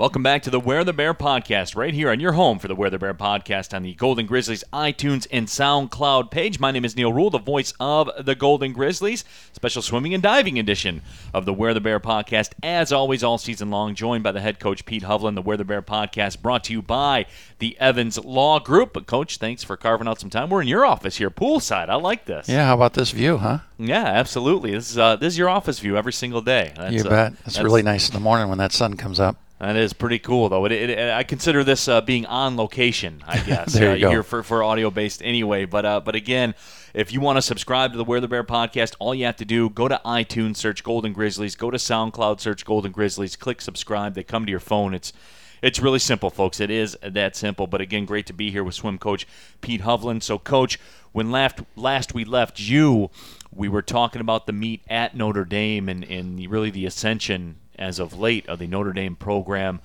Welcome back to the Where the Bear podcast, right here on your home for the Where the Bear podcast on the Golden Grizzlies iTunes and SoundCloud page. My name is Neil Ruhl, the voice of the Golden Grizzlies, special swimming and diving edition of the Where the Bear podcast, as always, all season long, joined by the head coach Pete Hovland. The Where the Bear podcast brought to you by the Evans Law Group. But, coach, thanks for carving out some time. We're in your office here, poolside. I like this. Yeah, how about this view, huh? Yeah, absolutely. This is uh, this is your office view every single day. That's, you bet. It's uh, really nice in the morning when that sun comes up. That is pretty cool, though. It, it, I consider this uh, being on location, I guess. there you uh, go. Here for, for audio based anyway. But uh, but again, if you want to subscribe to the Where the Bear podcast, all you have to do go to iTunes, search Golden Grizzlies, go to SoundCloud, search Golden Grizzlies, click subscribe. They come to your phone. It's it's really simple, folks. It is that simple. But again, great to be here with swim coach Pete Hovland. So, coach, when last last we left you, we were talking about the meet at Notre Dame and, and really the ascension as of late of the Notre Dame program.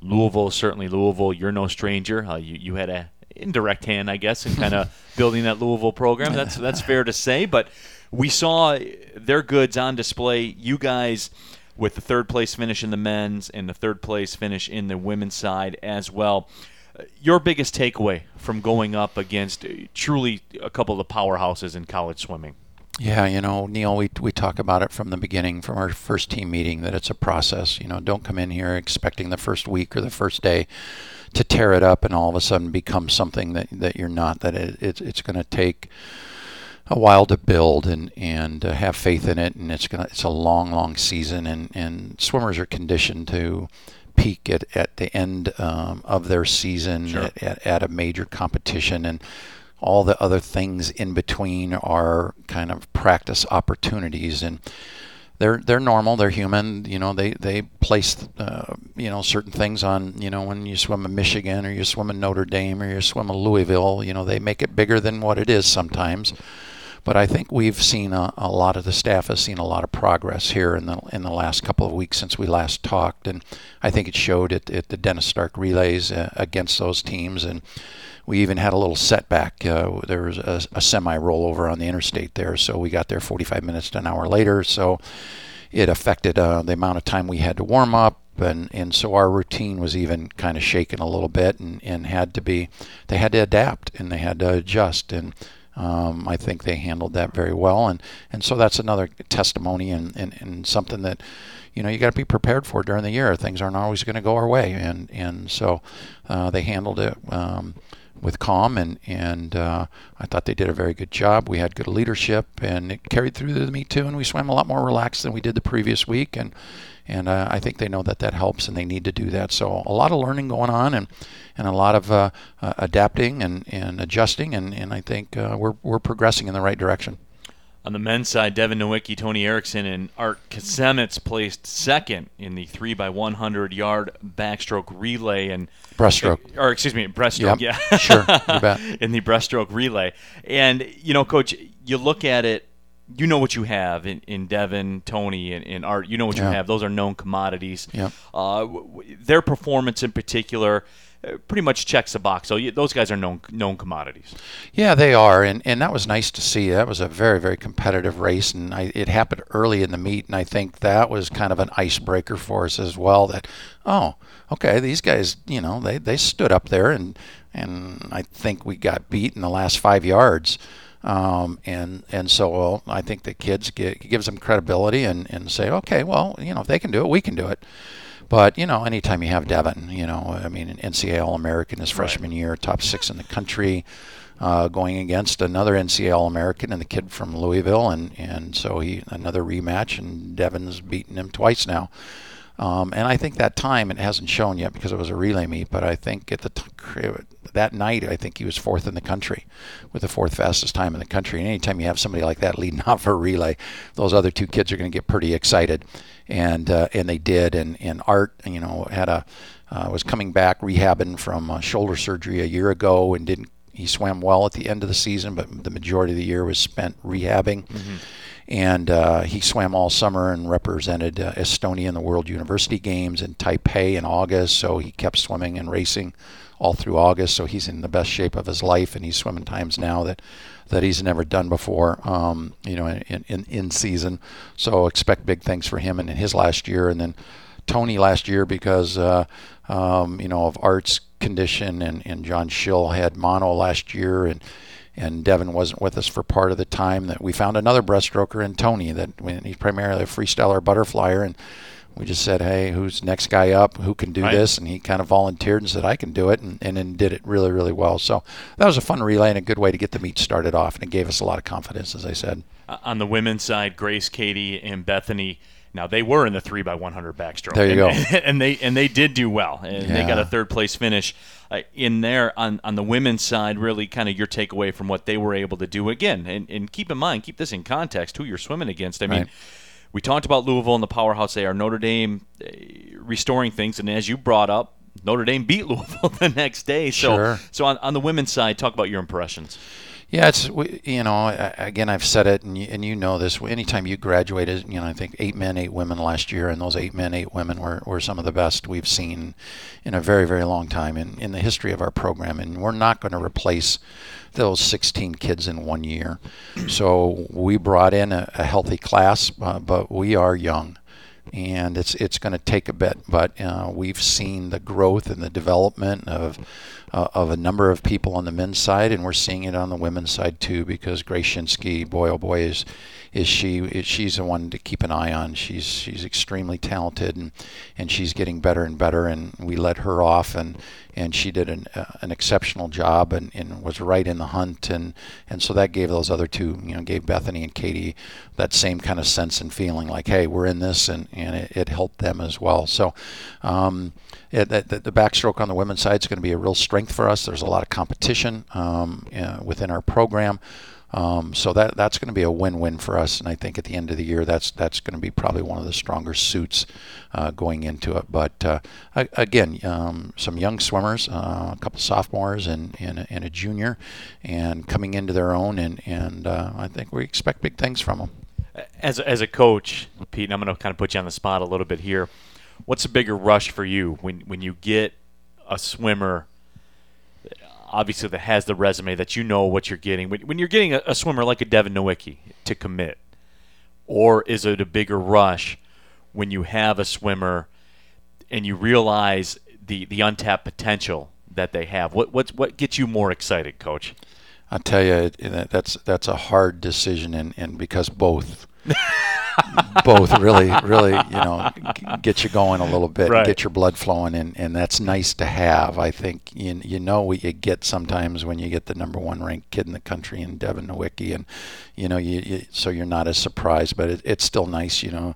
Louisville, certainly Louisville, you're no stranger. Uh, you, you had a indirect hand, I guess, in kind of building that Louisville program. That's that's fair to say. But we saw their goods on display. You guys with the third place finish in the men's and the third place finish in the women's side as well. Your biggest takeaway from going up against truly a couple of the powerhouses in college swimming? Yeah, you know, Neil, we, we talk about it from the beginning, from our first team meeting, that it's a process. You know, don't come in here expecting the first week or the first day to tear it up and all of a sudden become something that, that you're not, that it, it it's going to take a while to build and, and uh, have faith in it. And it's gonna it's a long, long season. And, and swimmers are conditioned to peak at, at the end um, of their season sure. at, at, at a major competition. And all the other things in between are kind of practice opportunities and they're they're normal they're human you know they they place uh, you know certain things on you know when you swim in Michigan or you swim in Notre Dame or you swim in Louisville you know they make it bigger than what it is sometimes. But I think we've seen a, a lot of the staff has seen a lot of progress here in the in the last couple of weeks since we last talked and I think it showed at, at the Dennis Stark relays uh, against those teams and we even had a little setback. Uh, there was a, a semi rollover on the interstate there, so we got there 45 minutes to an hour later. So it affected uh, the amount of time we had to warm up, and, and so our routine was even kind of shaken a little bit, and, and had to be they had to adapt and they had to adjust and. Um, I think they handled that very well, and, and so that's another testimony and, and, and something that you know you got to be prepared for during the year. Things aren't always going to go our way, and and so uh, they handled it um, with calm, and and uh, I thought they did a very good job. We had good leadership, and it carried through the meet too. And we swam a lot more relaxed than we did the previous week, and and uh, I think they know that that helps, and they need to do that. So a lot of learning going on, and and a lot of uh, uh adapting and, and adjusting, and and I think uh, we're we're progressing in the right direction. On the men's side, Devin Nowicki, Tony Erickson, and Art Kasemets placed second in the 3 by 100 yard backstroke relay and breaststroke. Or excuse me, breaststroke. Yep. Yeah, sure. You bet. in the breaststroke relay, and you know, coach, you look at it. You know what you have in, in Devin, Tony, and, and Art. You know what you have. Those are known commodities. Yep. Uh, their performance in particular pretty much checks the box. So you, those guys are known known commodities. Yeah, they are, and and that was nice to see. That was a very very competitive race, and I, it happened early in the meet, and I think that was kind of an icebreaker for us as well. That oh, okay, these guys, you know, they they stood up there, and and I think we got beat in the last five yards. Um, and and so well, I think the kids get, gives them credibility and, and say, okay, well, you know, if they can do it, we can do it. But you know, anytime you have Devin, you know, I mean, an NCAA All American his freshman right. year, top six in the country, uh, going against another NCAA All American and the kid from Louisville, and and so he another rematch, and Devin's beaten him twice now. Um, and I think that time it hasn't shown yet because it was a relay meet, but I think at the t- that night I think he was fourth in the country with the fourth fastest time in the country. And anytime you have somebody like that leading off a relay, those other two kids are going to get pretty excited, and uh, and they did. And and Art, you know, had a uh, was coming back rehabbing from uh, shoulder surgery a year ago and didn't. He swam well at the end of the season, but the majority of the year was spent rehabbing. Mm-hmm and uh, he swam all summer and represented uh, Estonia in the World University Games in Taipei in August. So he kept swimming and racing all through August. So he's in the best shape of his life, and he's swimming times now that that he's never done before. Um, you know, in, in in season. So expect big things for him and in his last year, and then. Tony last year because uh, um, you know of Art's condition, and, and John Schill had mono last year, and and Devin wasn't with us for part of the time. That we found another breaststroker in Tony that when he's primarily a freestyler butterflyer, and we just said, hey, who's next guy up? Who can do right. this? And he kind of volunteered and said, I can do it, and, and then did it really, really well. So that was a fun relay and a good way to get the meet started off, and it gave us a lot of confidence, as I said. Uh, on the women's side, Grace, Katie, and Bethany. Now they were in the three by 100 backstroke. There you and, go. And they and they did do well, and yeah. they got a third place finish. Uh, in there on on the women's side, really kind of your takeaway from what they were able to do again, and, and keep in mind, keep this in context, who you're swimming against. I mean. Right we talked about Louisville and the powerhouse they are. Notre Dame eh, restoring things, and as you brought up, Notre Dame beat Louisville the next day. So, sure. so on, on the women's side, talk about your impressions. Yeah, it's we, you know again I've said it and you, and you know this. Anytime you graduated, you know I think eight men, eight women last year, and those eight men, eight women were, were some of the best we've seen in a very very long time in in the history of our program. And we're not going to replace those 16 kids in one year. So we brought in a, a healthy class, uh, but we are young and it's it's going to take a bit. But uh, we've seen the growth and the development of uh, of a number of people on the men's side, and we're seeing it on the women's side too. Because Grace Shinsky, boy oh boy, is is she is, she's the one to keep an eye on. She's she's extremely talented, and and she's getting better and better. And we let her off, and and she did an uh, an exceptional job, and, and was right in the hunt, and and so that gave those other two, you know, gave Bethany and Katie that same kind of sense and feeling, like, hey, we're in this, and and it, it helped them as well. So. Um, it, the, the, backstroke on the women's side is going to be a real strength for us. There's a lot of competition um, uh, within our program. Um, so that that's going to be a win-win for us, and I think at the end of the year, that's that's going to be probably one of the stronger suits uh, going into it. But uh, again, um, some young swimmers, uh, a couple sophomores and, and a, and, a, junior, and coming into their own, and and uh, I think we expect big things from them. As as a coach, Pete, I'm going to kind of put you on the spot a little bit here. What's a bigger rush for you when when you get a swimmer? Obviously that has the resume that you know what you're getting. When, when you're getting a, a, swimmer like a Devin Nowicki to commit, or is it a bigger rush when you have a swimmer and you realize the the untapped potential that they have? What what what gets you more excited, Coach? I tell you, that's that's a hard decision, and, and because both both really, really, you know, get you going a little bit, right. get your blood flowing, and, and that's nice to have. I think you, you know what you get sometimes when you get the number one ranked kid in the country in Devin Nowicki, and you know, you, you so you're not as surprised, but it, it's still nice, you know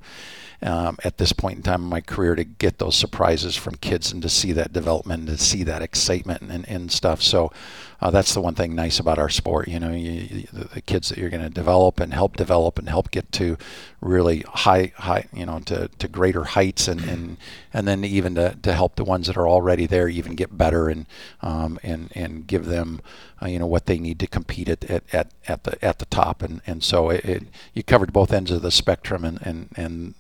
um, at this point in time in my career to get those surprises from kids and to see that development and to see that excitement and, and stuff. So uh, that's the one thing nice about our sport. You know, you, you, the kids that you're going to develop and help develop and help get to really high, high, you know, to, to greater heights and, and, and then even to, to help the ones that are already there even get better and, um, and, and give them, uh, you know, what they need to compete at, at, at, at the, at the top. And, and so it, it, you covered both ends of the spectrum and, and, and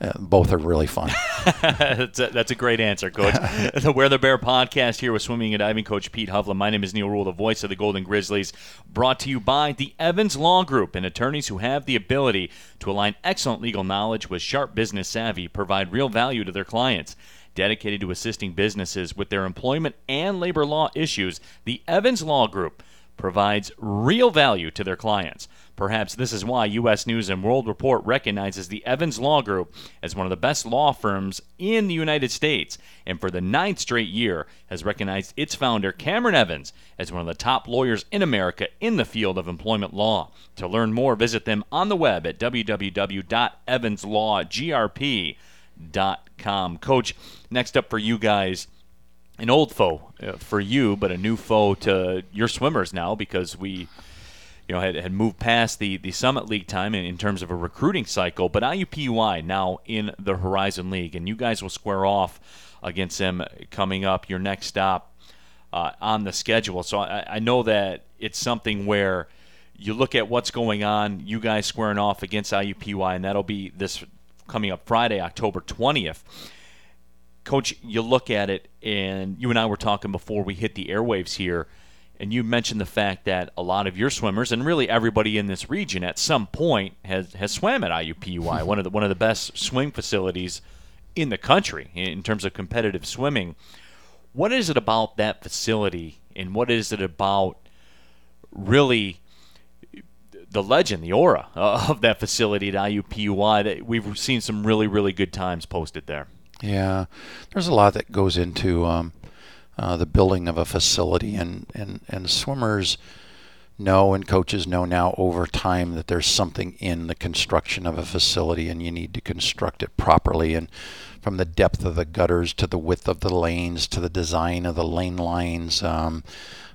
uh, both are really fun. that's, a, that's, a, great answer, Coach. the Wear the Bear podcast here with swimming and diving coach Pete Hovland. My name is Neil Ruhl, the voice of the Golden Grizzlies, brought to you by the Evans Law Group and attorneys who have the ability to align excellent legal knowledge with sharp business savvy, provide real value to their clients. Dedicated to assisting businesses with their employment and labor law issues, the Evans Law Group provides real value to their clients. Perhaps this is why U.S. News and World Report recognizes the Evans Law Group as one of the best law firms in the United States, and for the ninth straight year has recognized its founder, Cameron Evans, as one of the top lawyers in America in the field of employment law. To learn more, visit them on the web at www.evanslawgrp.com. Coach, next up for you guys an old foe uh, for you, but a new foe to your swimmers now because we you know, had, had moved past the, the Summit League time in, in terms of a recruiting cycle, but IUPUI now in the Horizon League, and you guys will square off against them coming up, your next stop uh, on the schedule. So I, I know that it's something where you look at what's going on, you guys squaring off against IUPUI, and that'll be this coming up Friday, October 20th. Coach, you look at it, and you and I were talking before we hit the airwaves here – and you mentioned the fact that a lot of your swimmers, and really everybody in this region, at some point has has swam at IUPUI, one of the one of the best swim facilities in the country in terms of competitive swimming. What is it about that facility, and what is it about really the legend, the aura of that facility at IUPUI? That we've seen some really, really good times posted there. Yeah, there's a lot that goes into um, uh, the building of a facility, and, and, and swimmers know and coaches know now over time that there's something in the construction of a facility, and you need to construct it properly. And from the depth of the gutters to the width of the lanes to the design of the lane lines, um,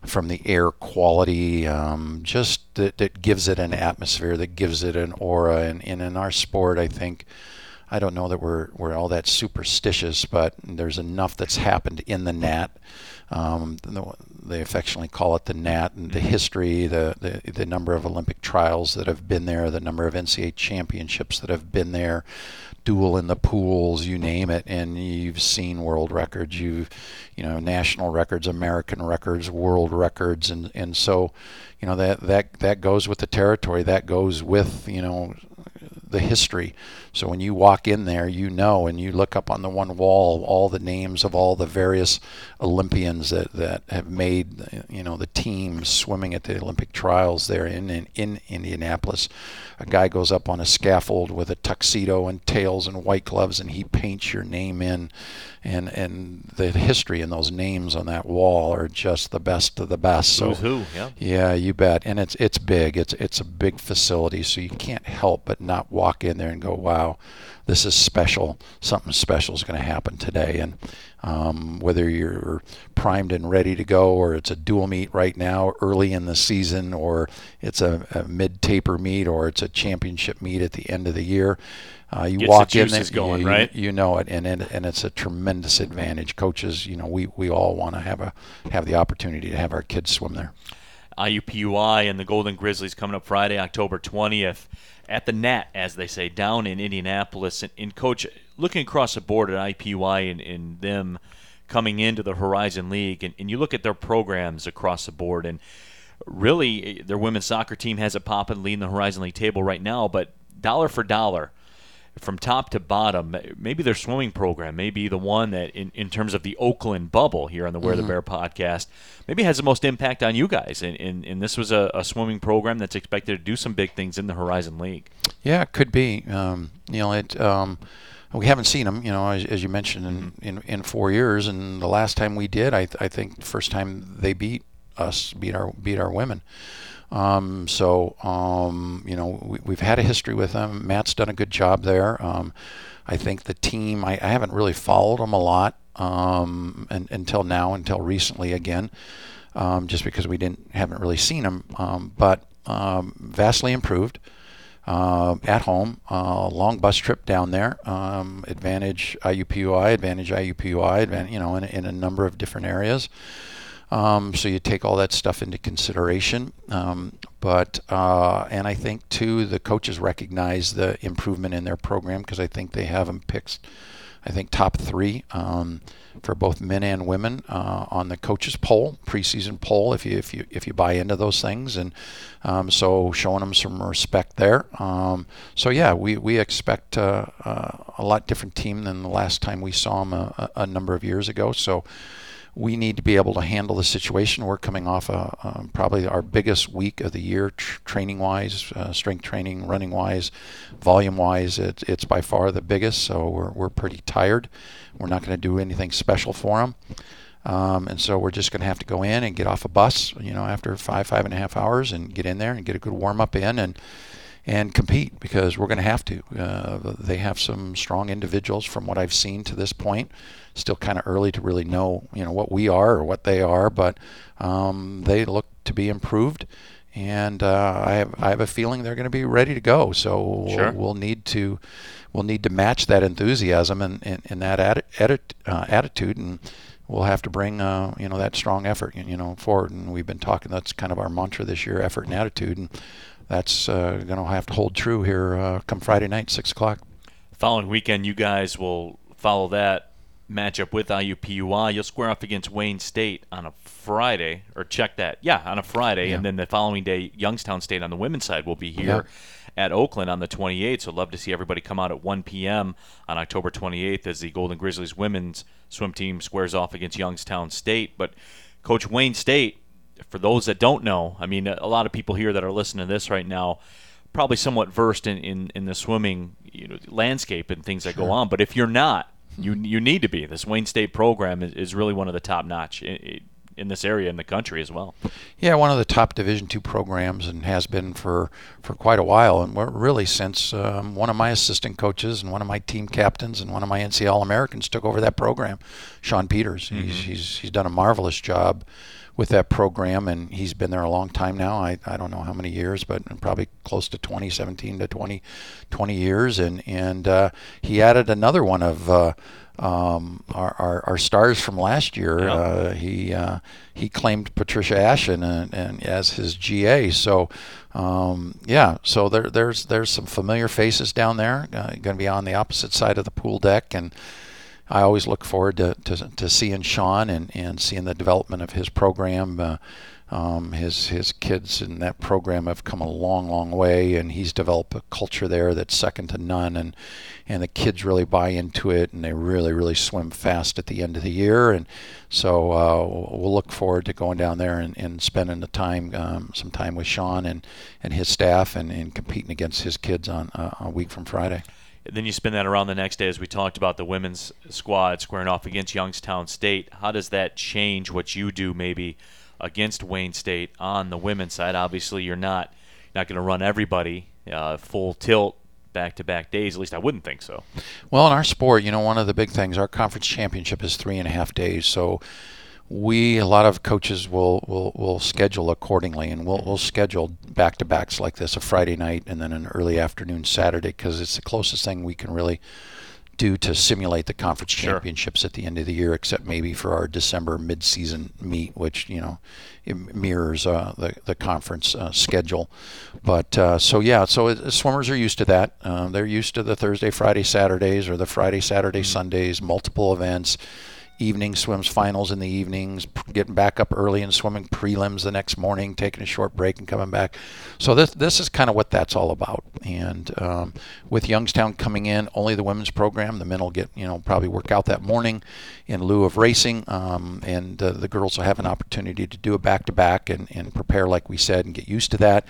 from the air quality, um, just that, that gives it an atmosphere, that gives it an aura. And, and in our sport, I think I don't know that we're we're all that superstitious, but there's enough that's happened in the NAT. Um, they affectionately call it the NAT, and the mm-hmm. history, the, the the number of Olympic trials that have been there, the number of NCAA championships that have been there, duel in the pools, you name it, and you've seen world records, you've you know national records, American records, world records, and and so you know that that that goes with the territory, that goes with you know the history. So when you walk in there, you know, and you look up on the one wall all the names of all the various Olympians that, that have made, you know, the team swimming at the Olympic trials there in, in, in Indianapolis. A guy goes up on a scaffold with a tuxedo and tails and white gloves, and he paints your name in and and the history and those names on that wall are just the best of the best. So who? Yeah. Yeah, you bet. And it's it's big. It's it's a big facility, so you can't help but not walk in there and go, "Wow, this is special. Something special is going to happen today." And um, whether you're primed and ready to go, or it's a dual meet right now, early in the season, or it's a, a mid-taper meet, or it's a championship meet at the end of the year uh, you Gets walk in there, going, you, right? you know it, and, and and it's a tremendous advantage. Coaches, you know, we, we all want to have a have the opportunity to have our kids swim there. IUPUI and the Golden Grizzlies coming up Friday, October 20th at the NAT, as they say, down in Indianapolis. And, and Coach, looking across the board at IUPUI and, and them coming into the Horizon League, and, and you look at their programs across the board, and really eh, their women's soccer team has it popping, leading the Horizon League table right now, but dollar for dollar – from top to bottom, maybe their swimming program, maybe the one that, in, in terms of the Oakland bubble here on the Where mm-hmm. the Bear podcast, maybe has the most impact on you guys. And, and, and this was a, a, swimming program that's expected to do some big things in the Horizon League. Yeah, it could be. Um, you know, it. Um, we haven't seen them, you know, as, as you mentioned, in, mm-hmm. in, in four years. And the last time we did, I, I think the first time they beat us, beat our beat our women. Um, so, um, you know, we, have had a history with them. Matt's done a good job there. Um, I think the team, I, I, haven't really followed them a lot um, and, until now, until recently again, um, just because we didn't haven't really seen them. Um, but vastly improved. Uh, at home, uh, long bus trip down there. Um, advantage IUPUI, advantage IUPUI, advantage, you know, in, in a number of different areas. Um, so you take all that stuff into consideration. Um, but uh, and I think too the coaches recognize the improvement in their program because I think they have them picked. I think top three um, for both men and women uh, on the coaches poll, preseason poll. If you if you if you buy into those things, and um, so showing them some respect there. Um, so yeah, we we expect uh, uh, a lot different team than the last time we saw them a, a number of years ago. So we need to be able to handle the situation. We're coming off a, probably our biggest week of the year, tr- training wise, uh, strength training, running wise, volume wise. It, it's by far the biggest, so we're, we're pretty tired. We're not going to do anything special for them. Um, and so we're just going to have to go in and get off a bus, you know, after five, five and a half hours and get in there and get a good warm up in and and compete because we're going to have to. Uh, they have some strong individuals from what I've seen to this point. Still kind of early to really know, you know, what we are or what they are, but um, they look to be improved. And uh, I have I have a feeling they're going to be ready to go. So sure. we'll, need to we'll need to match that enthusiasm and, and, and that atti- uh, attitude and we'll have to bring uh, you know that strong effort you know forward and we've been talking that's kind of our mantra this year effort and attitude and that's uh, going to have to hold true here uh, come Friday night, 6 o'clock. Following weekend, you guys will follow that matchup with IUPUI. You'll square off against Wayne State on a Friday, or check that, yeah, on a Friday, yeah. and then the following day, Youngstown State on the women's side will be here at Oakland on the 28th. So love to see everybody come out at 1 p.m. on October 28th as the Golden Grizzlies women's swim team squares off against Youngstown State. But Coach Wayne State, for those that don't know, I mean, a lot of people here that are listening to this right now probably somewhat versed in, in, in the swimming you know, landscape and things that sure. go on. But if you're not, you you need to be. This Wayne State program is, is really one of the top notch in, in, this area in the country as well. Yeah, one of the top Division two programs and has been for, for quite a while, and really since um, one of my assistant coaches and one of my team captains and one of my NCAA Americans took over that program, Sean Peters. Mm-hmm. He's, he's he's done a marvelous job with that program, and he's been there a long time now. I, I don't know how many years, but probably close to 2017 to 20, 20 years. And and uh, he added another one of uh, um, our, our, our, stars from last year. Yeah. Uh, he uh, he claimed Patricia Ashen and, and as his GA. So um, yeah, so there, there's there's some familiar faces down there. Uh, going to be on the opposite side of the pool deck and. I always look forward to, to, to, seeing Sean and, and seeing the development of his program. Uh, um, his his kids in that program have come a long, long way, and he's developed a culture there that's second to none. And and the kids really buy into it, and they really, really swim fast at the end of the year. And so uh, we'll look forward to going down there and, and spending the time, um, some time with Sean and, and his staff, and, and competing against his kids on uh, a week from Friday. Then you spin that around the next day, as we talked about the women's squad squaring off against Youngstown State. How does that change what you do maybe against Wayne State on the women's side? Obviously, you're not not going to run everybody uh, full tilt back to back days. At least I wouldn't think so. Well, in our sport, you know, one of the big things, our conference championship is three and a half days. So we a lot of coaches will will, will schedule accordingly and we'll, we'll schedule back to backs like this a friday night and then an early afternoon saturday because it's the closest thing we can really do to simulate the conference sure. championships at the end of the year except maybe for our december midseason meet which you know mirrors uh, the, the conference uh, schedule but uh, so yeah so it, swimmers are used to that uh, they're used to the thursday friday saturdays or the friday saturday mm-hmm. sundays multiple events evening swims, finals in the evenings, getting back up early and swimming prelims the next morning, taking a short break and coming back. So this this is kind of what that's all about. And um, with Youngstown coming in, only the women's program, the men will get you know probably work out that morning in lieu of racing, um, and uh, the girls will have an opportunity to do a back to back and and prepare like we said and get used to that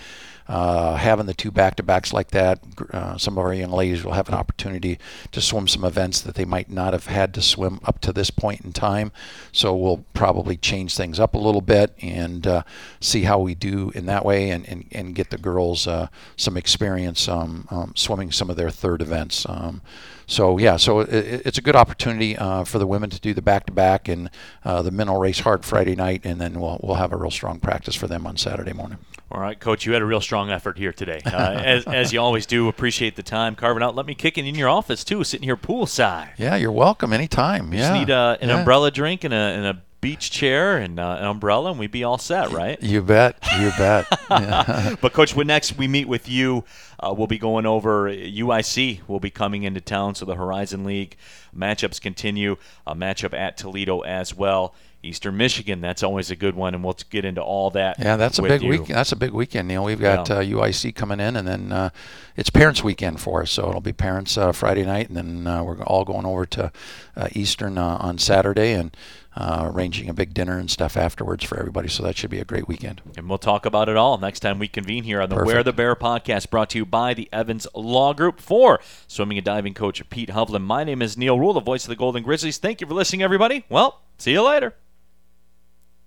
uh, having the two back-to-backs like that, uh, some of our young ladies will have an opportunity to swim some events that they might not have had to swim up to this point in time. So we'll probably change things up a little bit and uh, see how we do in that way, and, and, and get the girls uh, some experience um, um, swimming some of their third events. Um, so yeah, so it, it's a good opportunity uh, for the women to do the back-to-back, and uh, the men will race hard Friday night, and then we'll we'll have a real strong practice for them on Saturday morning. All right, Coach, you had a real strong effort here today, uh, as, as you always do. Appreciate the time carving out. Let me kick it in your office too, sitting here poolside. Yeah, you're welcome anytime. You yeah, just need uh, an yeah. umbrella drink and a, and a beach chair and uh, an umbrella, and we'd be all set, right? You bet. You bet. but coach, when next we meet with you, uh, we'll be going over UIC. will be coming into town, so the Horizon League matchups continue. A matchup at Toledo as well. Eastern Michigan. That's always a good one, and we'll get into all that. Yeah, that's a big week. That's a big weekend. Neil, we've got yeah. uh, UIC coming in, and then uh, it's Parents Weekend for us. So it'll be Parents uh, Friday night, and then uh, we're all going over to uh, Eastern uh, on Saturday, and arranging a big dinner and stuff afterwards for everybody. So that should be a great weekend. And we'll talk about it all next time we convene here on the Perfect. Where the Bear podcast, brought to you by the Evans Law Group for swimming and diving coach Pete Hovland. My name is Neil Ruhl, the voice of the Golden Grizzlies. Thank you for listening, everybody. Well, see you later.